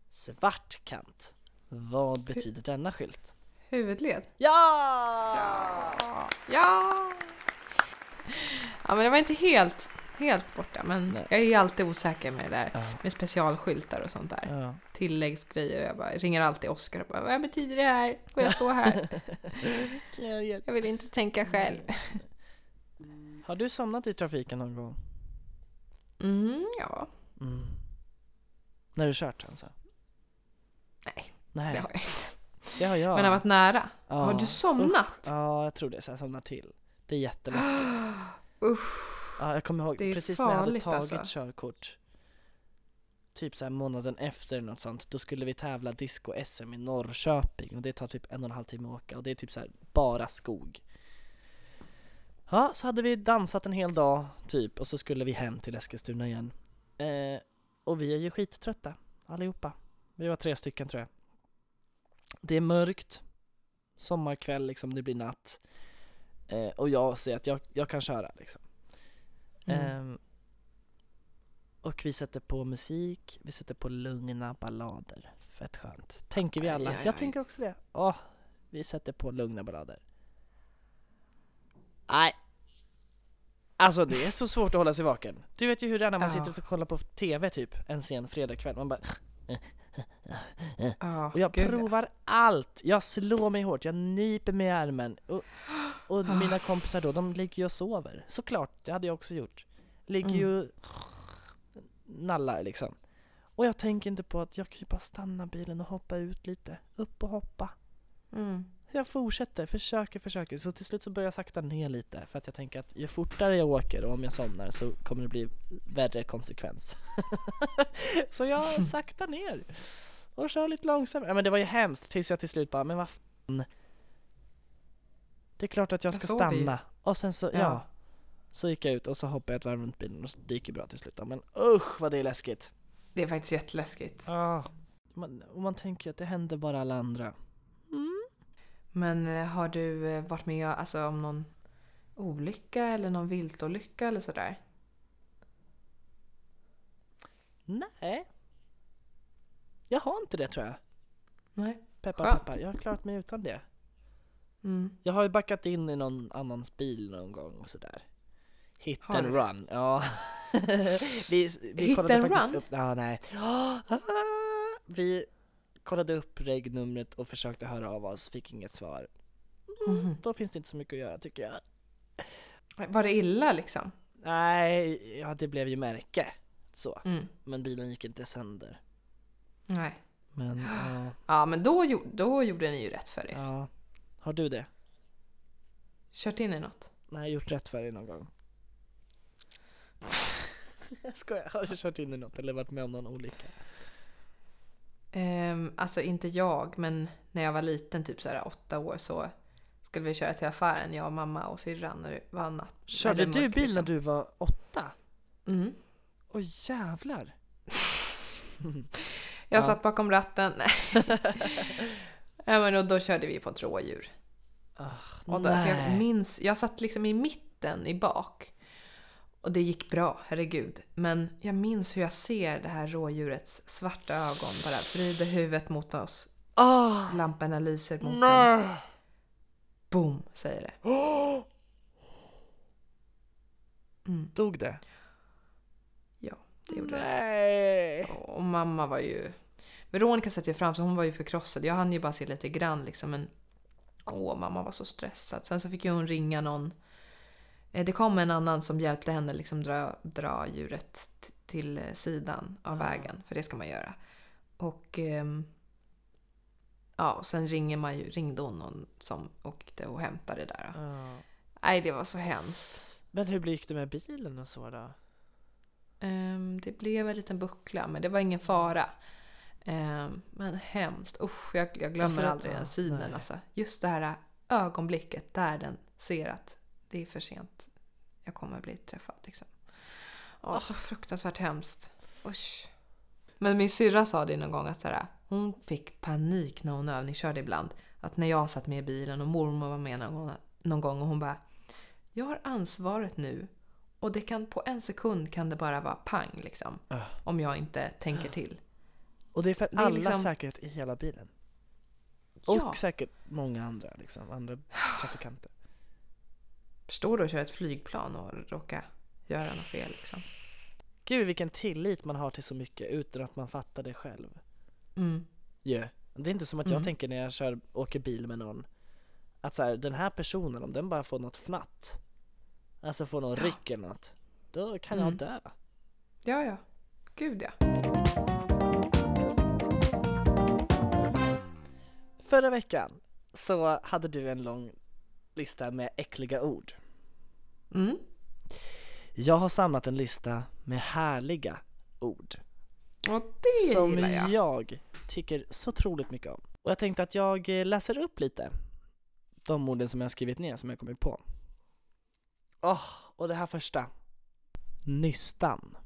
svart kant. Vad betyder denna skylt? Huvudled. Ja! Ja! Ja, men det var inte helt, helt borta. Men Nej. jag är alltid osäker med det där. Ja. Med specialskyltar och sånt där. Ja. Tilläggsgrejer. Jag bara ringer alltid Oskar och bara Vad betyder det här? Får jag stå här? *laughs* Jag vill inte tänka själv. *laughs* Har du somnat i trafiken någon gång? Mm, ja, Mm. När du kört alltså? Nej, Nej, det har jag inte. det har jag. Men har varit nära. Ja. Har du somnat? Ja, jag tror det. Så jag somnar till. Det är jätteläskigt. *gasps* Usch. Ja, jag kommer ihåg Det är precis när jag hade farligt, tagit alltså. körkort. Typ så här månaden efter eller något sånt. Då skulle vi tävla disco-SM i Norrköping och det tar typ en och en halv timme att åka och det är typ så här bara skog. Ja, så hade vi dansat en hel dag typ och så skulle vi hem till Eskilstuna igen. Eh, och vi är ju skittrötta allihopa. Vi var tre stycken tror jag. Det är mörkt. Sommarkväll liksom, det blir natt. Eh, och jag säger att jag, jag kan köra liksom. Mm. Ehm, och vi sätter på musik, vi sätter på lugna ballader. Fett skönt. Tänker vi alla. Aj, aj, Jag aj. tänker också det. Åh, vi sätter på lugna ballader. Nej. Alltså det är så svårt att hålla sig vaken. Du vet ju hur det är när man sitter och kollar på TV typ en sen fredagkväll. Man bara *laughs* Ja, och jag gud, provar allt. Jag slår mig hårt, jag nyper mig i armen. Och, och mina kompisar då, de ligger ju och sover. Såklart, det hade jag också gjort. Ligger Mm. ju nallar liksom. Och jag tänker inte på att jag kan ju bara stanna bilen och hoppa ut lite. Upp och hoppa. Mm. Jag fortsätter, försöker, försöker. Så till slut så börjar jag sakta ner lite. För att jag tänker att ju fortare jag åker och om jag somnar så kommer det bli värre konsekvens. *laughs* så jag *laughs* saktar ner. Och kör lite långsamt. Ja men det var ju hemskt tills jag till slut bara, men vad fan. Det är klart att jag Jag ska ju. stanna. Och sen så, ja. Ja. Så gick jag ut och så hoppade jag ett varv runt bilen och det gick ju bra till slut. Men usch vad det är läskigt. Det är faktiskt jätteläskigt. Ah. Man, och man tänker ju att det händer bara alla andra. Men eh, har du eh, varit med alltså, om någon olycka eller någon viltolycka eller sådär? Nej. Jag har inte det tror jag. Nej. Peppa Skönt. peppa, jag har klarat mig utan det. Mm. Jag har ju backat in i någon annans bil någon gång och sådär. Hit Har and du? run, ja. *laughs* vi, vi Hit and run? upp, ja nej. *gasps* Vi kollade upp regnumret och försökte höra av oss, fick inget svar. Mhm. Då finns det inte så mycket att göra tycker jag. Var det illa liksom? Nej, ja det blev ju märke. Så. Mm. Men bilen gick inte sönder. Nej. Men *gasps* ja, Ja, men då, då gjorde ni ju rätt för er. ja. Har du det? Kört in i något? Nej, gjort rätt för dig någon gång? *laughs* jag skojar, har du kört in i något eller varit med om någon olycka? Ehm, alltså inte jag, men när jag var liten, typ så här åtta år, så skulle vi köra till affären, jag, mamma och syrran när det var natt. Körde du bil när liksom. du var åtta? Mm. Åh jävlar! Jag Ja. satt bakom ratten. *laughs* ja, men och då körde vi på ett rådjur. Och då, alltså jag minns, jag satt liksom i mitten i bak. Och det gick bra, herregud. Men jag minns hur jag ser det här rådjurets svarta ögon bara vrider huvudet mot oss. Ah, Lamporna lyser mot den. nej. Boom, säger det. Oh, Mm, dog det? ja, det gjorde det. Nej. Och mamma var ju... Veronica satt ju fram så hon var ju förkrossad. Jag hann ju bara se lite grann liksom. Men åh, mamma var så stressad. Sen så fick ju hon ringa någon. Eh, Det kom en annan som hjälpte henne liksom dra, dra djuret till sidan av vägen. För det ska man göra. Och... ehm, Ja, och sen ringer man ju, ringde hon någon som åkte och hämtade det där. Ja. Nej, det var så hemskt. Men hur gick det med bilen och så då? Ehm, det blev en liten buckla, men det var ingen fara. Ehm, men hemskt. Usch, jag, jag glömmer Alltså, aldrig den synen. Alltså. Just det här ögonblicket där den ser att det är för sent. Jag kommer bli träffad. Liksom. Åh, så fruktansvärt hemskt. Usch. Men min syrra sa det någon gång att så här, hon fick panik när hon övningskörde ibland. Att när jag satt med i bilen och mormor var med någon gång, någon gång och hon bara Jag har ansvaret nu och det kan på en sekund kan det bara vara pang liksom. Ah. Om jag inte tänker till. Och det är för Det är alla liksom- säkerhet i hela bilen. Ja. Och säkert många andra liksom, andra trafikanter. Förstår du att köra ett flygplan och råka göra något fel liksom? Gud vilken tillit man har till så mycket utan att man fattar det själv. Mm. Ju. Det är inte som att Mm. jag tänker när jag kör, åker bil med någon att så här, den här personen om den bara får något fnatt Alltså får någon Ja. ryck eller något Då kan Mm. jag dö Ja, ja. Gud ja. Förra veckan så hade du en lång lista med äckliga ord. Mm. Jag har samlat en lista med härliga ord. Och det Som jag. jag tycker så otroligt mycket om. Och jag tänkte att jag eh, läser upp lite De orden som jag har skrivit ner som jag kommit på. Åh, och det här första. Nystan.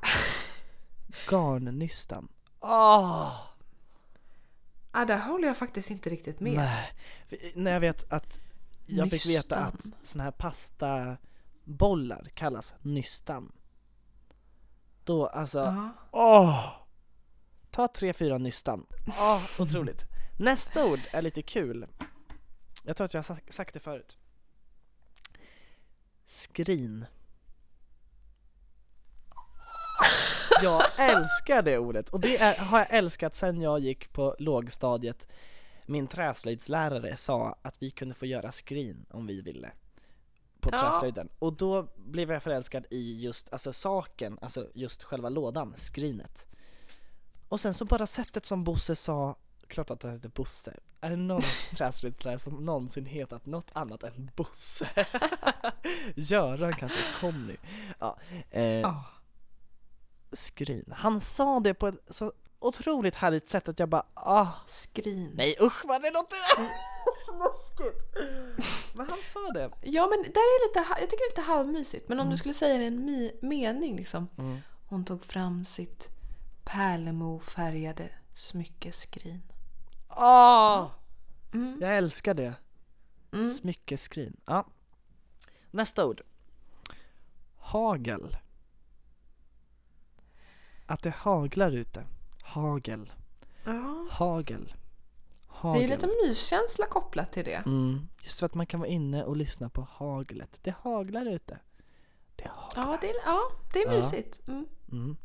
*laughs* Garnnystan. Åh! Ah, där håller jag faktiskt inte riktigt med. Nej, när jag vet att jag fick veta att Nystan. såna här pastabollar kallas nystan Då alltså Ja. Åh! Ta tre, fyra nystan. Åh, otroligt. Nästa ord är lite kul. Jag tror att jag har sa- sagt det förut. Skrin. Jag älskar det ordet och det är, har jag älskat sedan jag gick på lågstadiet. Min träslöjdslärare sa att vi kunde få göra skrin om vi ville på Ja. träslöjden. Och då blev jag förälskad i just alltså saken, alltså just själva lådan, skrinet. Och sen så bara sättet som Bosse sa, klart att han heter Bosse. Är det någon *laughs* träslöjdslärare som någonsin hetat något annat än Bosse? *laughs* Göran kanske, Conny. Ja, eh, Ah. Skrin. Han sa det på ett så otroligt härligt sätt att jag bara ah, Skrin. nej usch vad det låter *laughs* snuskigt! Men han sa det. Ja, men där är lite, jag tycker det är lite halvmysigt. Men om Mm. du skulle säga det i en mi- mening liksom. Hon tog fram sitt pärlemorfärgade smyckeskrin. Ah! Mm. Jag älskar det. Mm. Smyckeskrin. Ja. Nästa ord. Hagel. Att det haglar ute. Hagel. Ja. Hagel. Det Hagel. är ju lite myskänsla kopplat till det. Mm. Just för att man kan vara inne och lyssna på haglet. Det haglar ute. Det haglar. Ja, det är, ja, det är Ja. mysigt. Mm. Mm.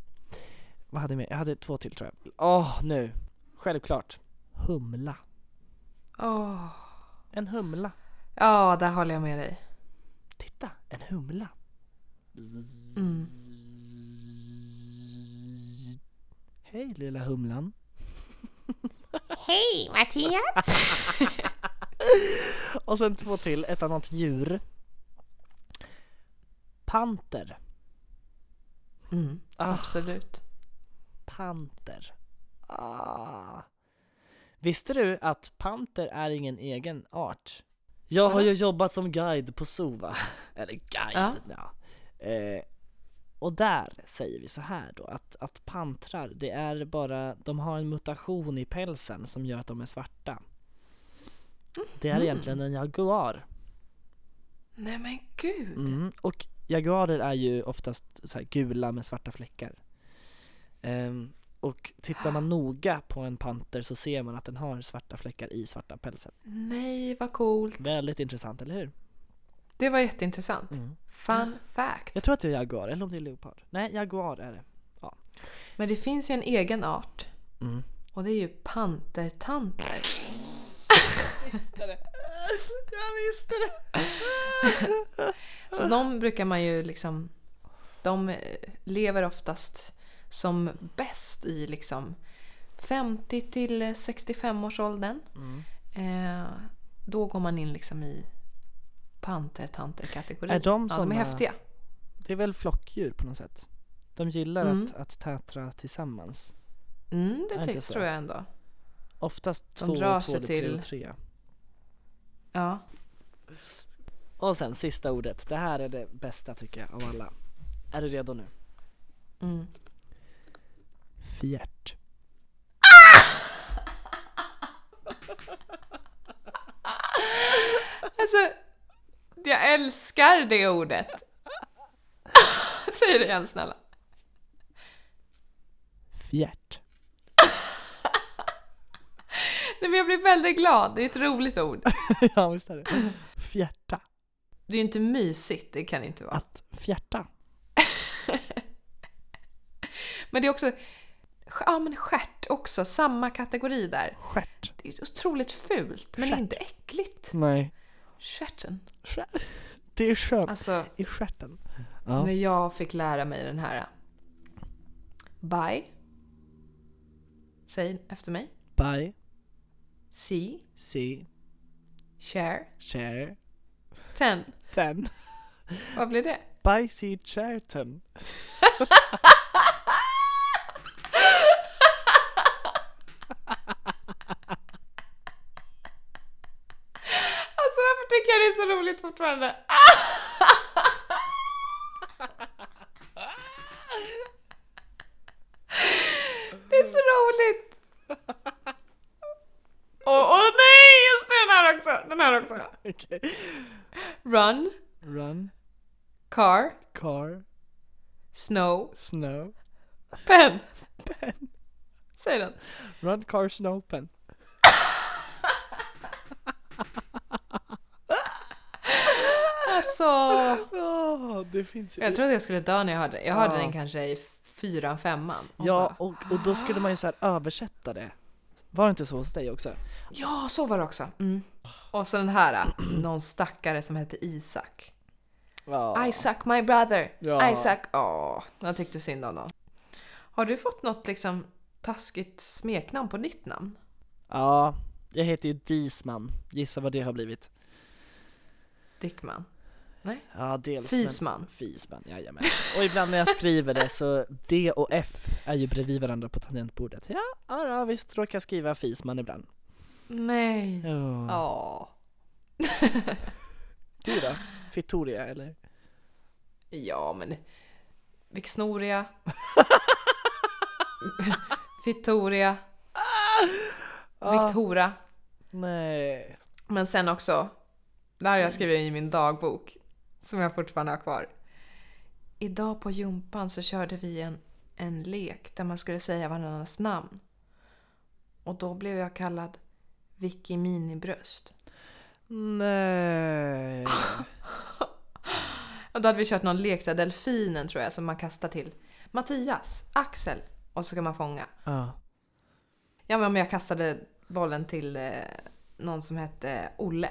Vad hade jag med? Jag hade två till tror jag. Åh, nu. Självklart. Humla. Åh. En humla. Ja, där håller jag med dig. Titta, en humla. Mm. Hej lilla humlan. Hej Mattias! *laughs* Och sen två till, ett annat djur. Panter. Mm. Ah. Absolut. Panter. Ah. Visste du att panter är ingen egen art? Jag har ju jobbat som guide på zoo va? *laughs* Eller guide, ja. Eh, och där säger vi så här då att, att pantrar, det är bara, de har en mutation i pälsen som gör att de är svarta. Det är egentligen en jaguar. Nej men gud. Mm. Och jaguarer är ju oftast så gula med svarta fläckar. Ehm, och tittar man noga på en panter så ser man att den har svarta fläckar i svarta pälsen. Nej vad coolt. Väldigt intressant, eller hur? Det var jätteintressant. Mm. Fun fact. Jag tror att det är jaguar, eller om det är leopard. Nej, jaguar är det. Men det finns ju en egen art. Mm. Och det är ju pantertanter. Jag visste det! Så de brukar man ju liksom... De lever oftast som bäst i liksom 50 till 65 års åldern. Mm. Eh, då går man in liksom i pantertanter-kategorin. Är de ja, de är häftiga. Det är väl flockdjur på något sätt? De gillar Mm. att, att tätra tillsammans. Mm, det så? tror jag ändå. Oftast De två, drar två sig tre till- tre. Ja. Och sen sista ordet. Det här är det bästa tycker jag av alla. Är du redo nu? Mm. Fjärt. *laughs* Alltså, jag älskar det ordet. *laughs* Säg det igen snälla. Fjärt. *laughs* Nej, men jag blir väldigt glad. Det är ett roligt ord. *laughs* ja visst är det. Fjärta. Det är ju inte mysigt, det kan det inte vara. Att fjärta. Men det är också... Ja, men stjärt också. Samma kategori där. Stjärt. Det är otroligt fult, men Stjärt. inte äckligt. Nej. Stjärten. Stjär- Det är skönt. Alltså, I stjärten. Ja. när jag fick lära mig den här... Bye. Säg efter mig. Buy, See. see, Share. share, Ten. ten. Vad blir det? Buy, see, share, ten. *laughs* Alltså varför tycker jag det är så roligt fortfarande? Det är så roligt! Åh åh, nej, just det, den här också! Den här också! Okej. Run, Run, car, car, snow, snow. pen. Säg den. Run, car, snow, pen. *laughs* Alltså... Åh, det finns. Jag trodde jag skulle dö när jag hörde Jag hörde Ja. den kanske i fyran, femman. Och Ja, och, och då skulle man ju så här översätta det. Var det inte så hos dig också? ja, så var det också. Mm. Och så den här, någon stackare som hette Isak. Ja. Isaac, my brother. Ja. Isaac, åh, jag tyckte synd om honom. Har du fått något liksom taskigt smeknamn på ditt namn? Ja, jag heter ju Disman. Gissa vad det har blivit. Dickman? Ja, dels. Fisman? Men, Fisman, jajamän. Och ibland när jag skriver det så D och F är ju bredvid varandra på tangentbordet. Ja, ja, visst råkar jag skriva Fisman ibland. Nej. Ja. *laughs* Du då? Fittoria eller? Ja, men... Vixnoria. Fittoria. *laughs* Victora. Nej. Men sen också, det här har jag skrivit i min dagbok, som jag fortfarande har kvar. Idag på jumpan så körde vi en, en lek där man skulle säga varandras namn. Och då blev jag kallad Vicky Minibröst. Nej. Och *laughs* då hade vi kört någon lek, så här, delfinen tror jag, som man kastar till Mattias, Axel och så ska man fånga. Ja. Ja men jag kastade bollen till eh, någon som hette Olle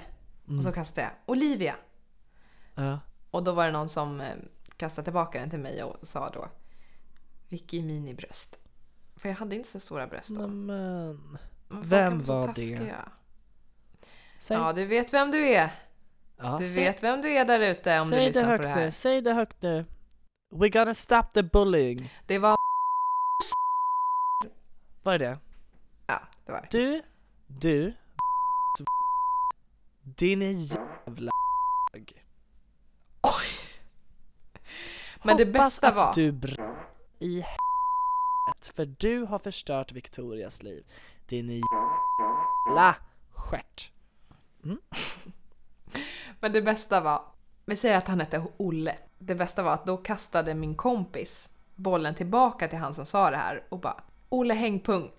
och så kastade jag Olivia. Ja. Och då var det någon som eh, kastade tillbaka den till mig och sa då Vicky minibröst. För jag hade inte så stora bröst då. Nämen. Men vem var det? Säg, Ja, du vet vem du är. ja, Du säg, vet vem du är där ute om du säg det lyssnar på högt det nu, här. säg det högt nu. We gotta stop the bullying. Det var... Vad är det? Ja, det var det. Du, du, din jävla Men det bästa att var... du br- i helvete, för du har förstört Victorias liv. Din jävla stjärt. *laughs* Men det bästa var, vi säger att han hette Olle. Det bästa var att då kastade min kompis bollen tillbaka till han som sa det här och bara Olle hängpung. *laughs*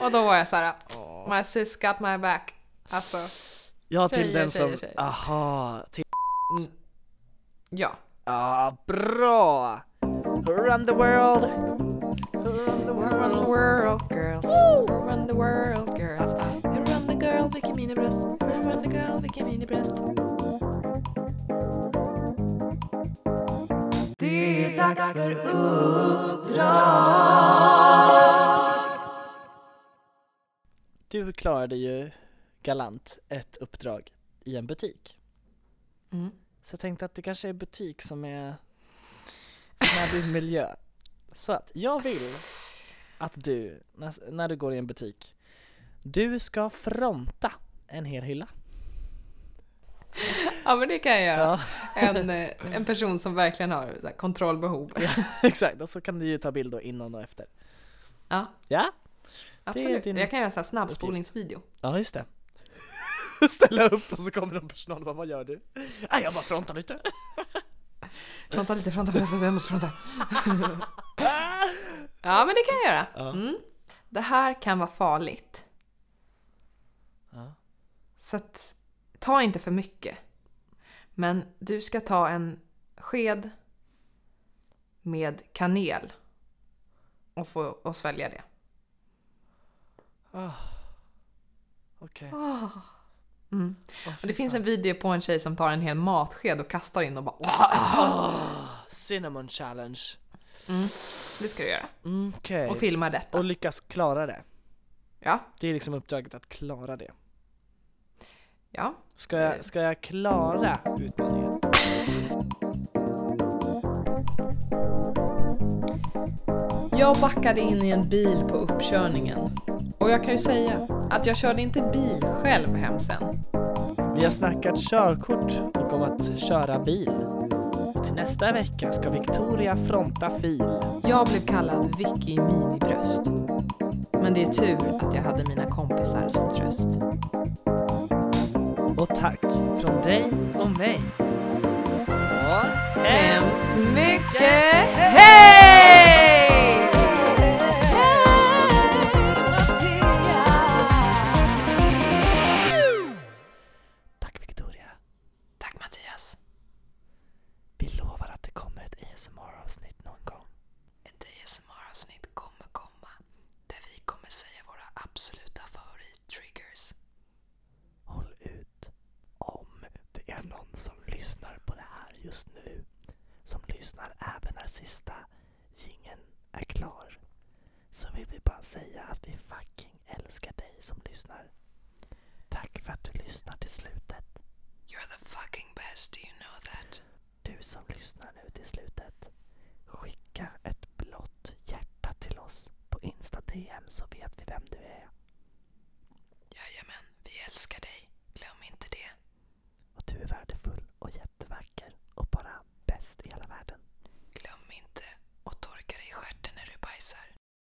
och då var jag så här, my sis got my back. Alltså, Ja, till Tjejer, den som... tjejer, tjejer. Aha, till... ja. Ja, bra! Run the world! Run the Run the world! girls, run the world girls. Run the girl, vilken minibröst. Run the girl, vilken minibröst. Det är dags för Du klarade ju galant ett uppdrag i en butik. Mm. Så jag tänkte att det kanske är butik som är, som är din miljö. Så att jag vill att du, när, när du går i en butik, du ska fronta en hel hylla. Ja men det kan jag göra. Ja, En, eh, en person som verkligen har så här kontrollbehov. *laughs* exakt. Och så kan du ju ta bild då innan och efter. Ja, Ja, absolut. din Jag kan göra en snabbspolningsvideo. ja just det. *laughs* Ställa upp och så kommer någon personal och bara, vad gör du? Nej, jag bara frontar lite. *laughs* Fronta lite, fronta, fronta, jag måste fronta. *laughs* Ja men det kan jag göra. Mm. Det här kan vara farligt. Så att, ta inte för mycket. Men du ska ta en sked med kanel och få och svälja det. Ah. Okej. Mm. Och det finns en video på en tjej som tar en hel matsked och kastar in och bara Ah, cinnamon challenge. mm. Det ska du göra. Okej. Och filma detta. Och lyckas klara det. Ja, Det är liksom uppdraget att klara det. ja. Ska jag, ska jag klara utmaningen? Jag backade in i en bil på uppkörningen. Och jag kan ju säga att jag körde inte bil själv hem sen. Vi har snackat körkort och om att köra bil. Till nästa vecka ska Victoria fronta fil. Jag blev kallad Vicky Minibröst. Men det är tur att jag hade mina kompisar som tröst. Och tack från dig och mig. Och Hemskt mycket hej!